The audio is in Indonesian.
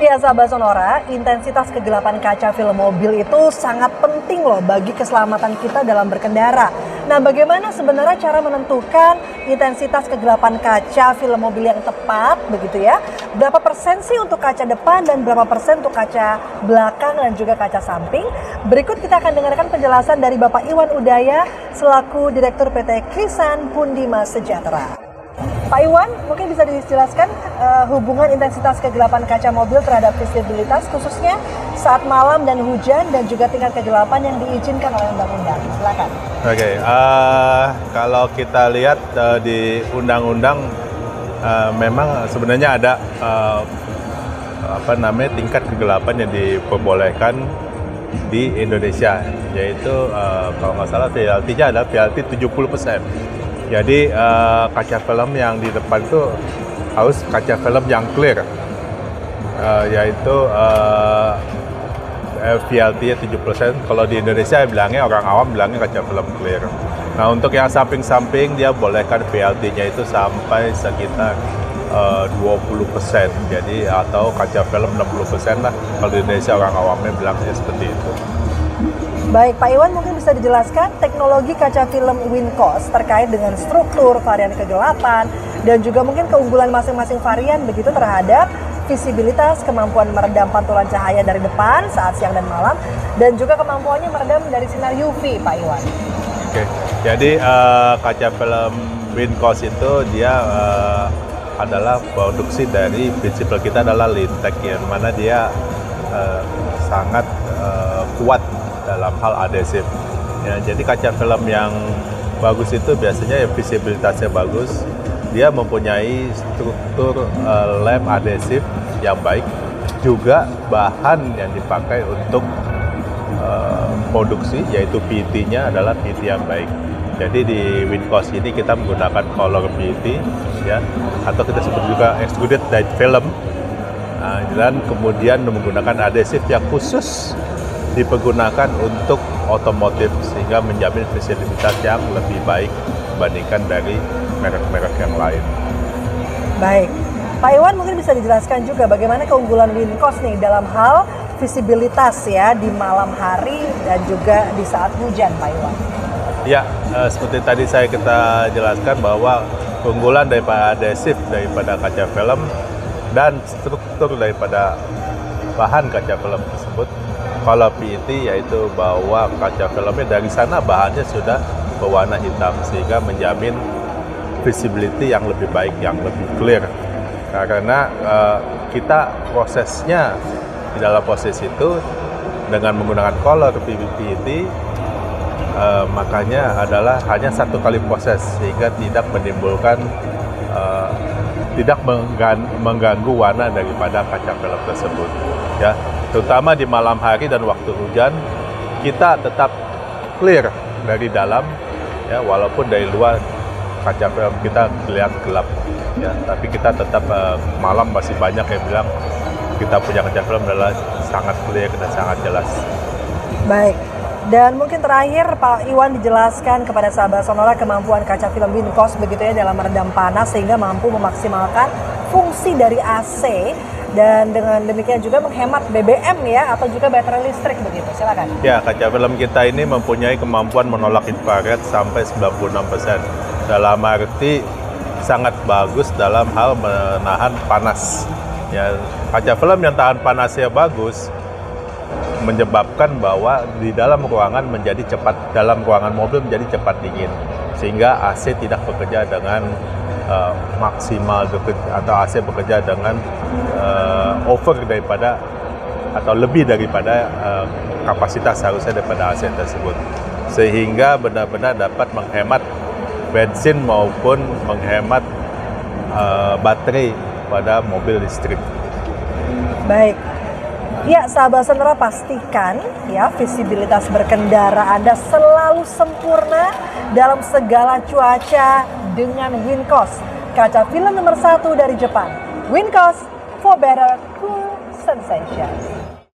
Ya sahabat Sonora, intensitas kegelapan kaca film mobil itu sangat penting loh bagi keselamatan kita dalam berkendara. Nah bagaimana sebenarnya cara menentukan intensitas kegelapan kaca film mobil yang tepat begitu ya? Berapa persen sih untuk kaca depan dan berapa persen untuk kaca belakang dan juga kaca samping? Berikut kita akan dengarkan penjelasan dari Bapak Iwan Udaya selaku Direktur PT Krisan Pundima Sejahtera. Pak Iwan, mungkin bisa dijelaskan uh, hubungan intensitas kegelapan kaca mobil terhadap visibilitas khususnya saat malam dan hujan dan juga tingkat kegelapan yang diizinkan oleh undang-undang. Silakan. Oke, okay, uh, eh, kalau kita lihat uh, di undang-undang uh, memang sebenarnya ada uh, apa namanya tingkat kegelapan yang diperbolehkan di Indonesia, yaitu uh, kalau nggak salah VLT-nya adalah VLT 70 persen. Jadi uh, kaca film yang di depan itu harus kaca film yang clear, uh, yaitu uh, VLT-nya 70%. Kalau di Indonesia bilangnya orang awam bilangnya kaca film clear. Nah untuk yang samping-samping dia bolehkan VLT-nya itu sampai sekitar uh, 20%. Jadi atau kaca film 60% lah. Kalau di Indonesia orang awamnya bilangnya seperti itu. Baik, Pak Iwan mungkin bisa dijelaskan teknologi kaca film Wincos terkait dengan struktur, varian kegelapan, dan juga mungkin keunggulan masing-masing varian begitu terhadap visibilitas, kemampuan meredam pantulan cahaya dari depan saat siang dan malam, dan juga kemampuannya meredam dari sinar UV, Pak Iwan. Oke, jadi uh, kaca film Wincos itu dia uh, adalah produksi dari prinsipal kita adalah Lintek yang mana dia uh, sangat uh, kuat dalam hal adesif. Ya, jadi kaca film yang bagus itu biasanya ya visibilitasnya bagus, dia mempunyai struktur uh, lem adesif yang baik, juga bahan yang dipakai untuk uh, produksi yaitu PET-nya adalah PET yang baik. Jadi di Wincos ini kita menggunakan color PET ya atau kita sebut juga extruded dyed film nah, dan kemudian menggunakan adesif yang khusus dipergunakan untuk otomotif sehingga menjamin visibilitas yang lebih baik dibandingkan dari merek-merek yang lain. Baik, Pak Iwan mungkin bisa dijelaskan juga bagaimana keunggulan Wincos nih dalam hal visibilitas ya di malam hari dan juga di saat hujan, Pak Iwan. Ya, eh, seperti tadi saya kita jelaskan bahwa keunggulan daripada adesif daripada kaca film dan struktur daripada bahan kaca film tersebut kalau PET yaitu bahwa kaca filmnya dari sana bahannya sudah berwarna hitam sehingga menjamin visibility yang lebih baik, yang lebih clear. Karena uh, kita prosesnya di dalam proses itu dengan menggunakan color PET uh, makanya adalah hanya satu kali proses sehingga tidak menimbulkan uh, tidak mengganggu warna daripada kaca film tersebut. Ya, terutama di malam hari dan waktu hujan kita tetap clear dari dalam ya walaupun dari luar kaca film kita kelihatan gelap ya tapi kita tetap uh, malam masih banyak yang bilang kita punya kaca film adalah sangat clear dan sangat jelas. Baik. Dan mungkin terakhir Pak Iwan dijelaskan kepada sahabat Sonora kemampuan kaca film Wincos begitu ya dalam meredam panas sehingga mampu memaksimalkan fungsi dari AC dan dengan demikian juga menghemat BBM ya atau juga baterai listrik begitu. Silakan. Ya, kaca film kita ini mempunyai kemampuan menolak infrared sampai 96%. Dalam arti sangat bagus dalam hal menahan panas. Ya, kaca film yang tahan panasnya bagus menyebabkan bahwa di dalam ruangan menjadi cepat dalam ruangan mobil menjadi cepat dingin sehingga AC tidak bekerja dengan uh, maksimal atau AC bekerja dengan uh, over daripada atau lebih daripada uh, kapasitas harusnya daripada AC tersebut sehingga benar-benar dapat menghemat bensin maupun menghemat uh, baterai pada mobil listrik. Baik. Ya, sahabat senera pastikan ya visibilitas berkendara Anda selalu sempurna dalam segala cuaca dengan Wincos, kaca film nomor satu dari Jepang. Wincos for better cool sensation.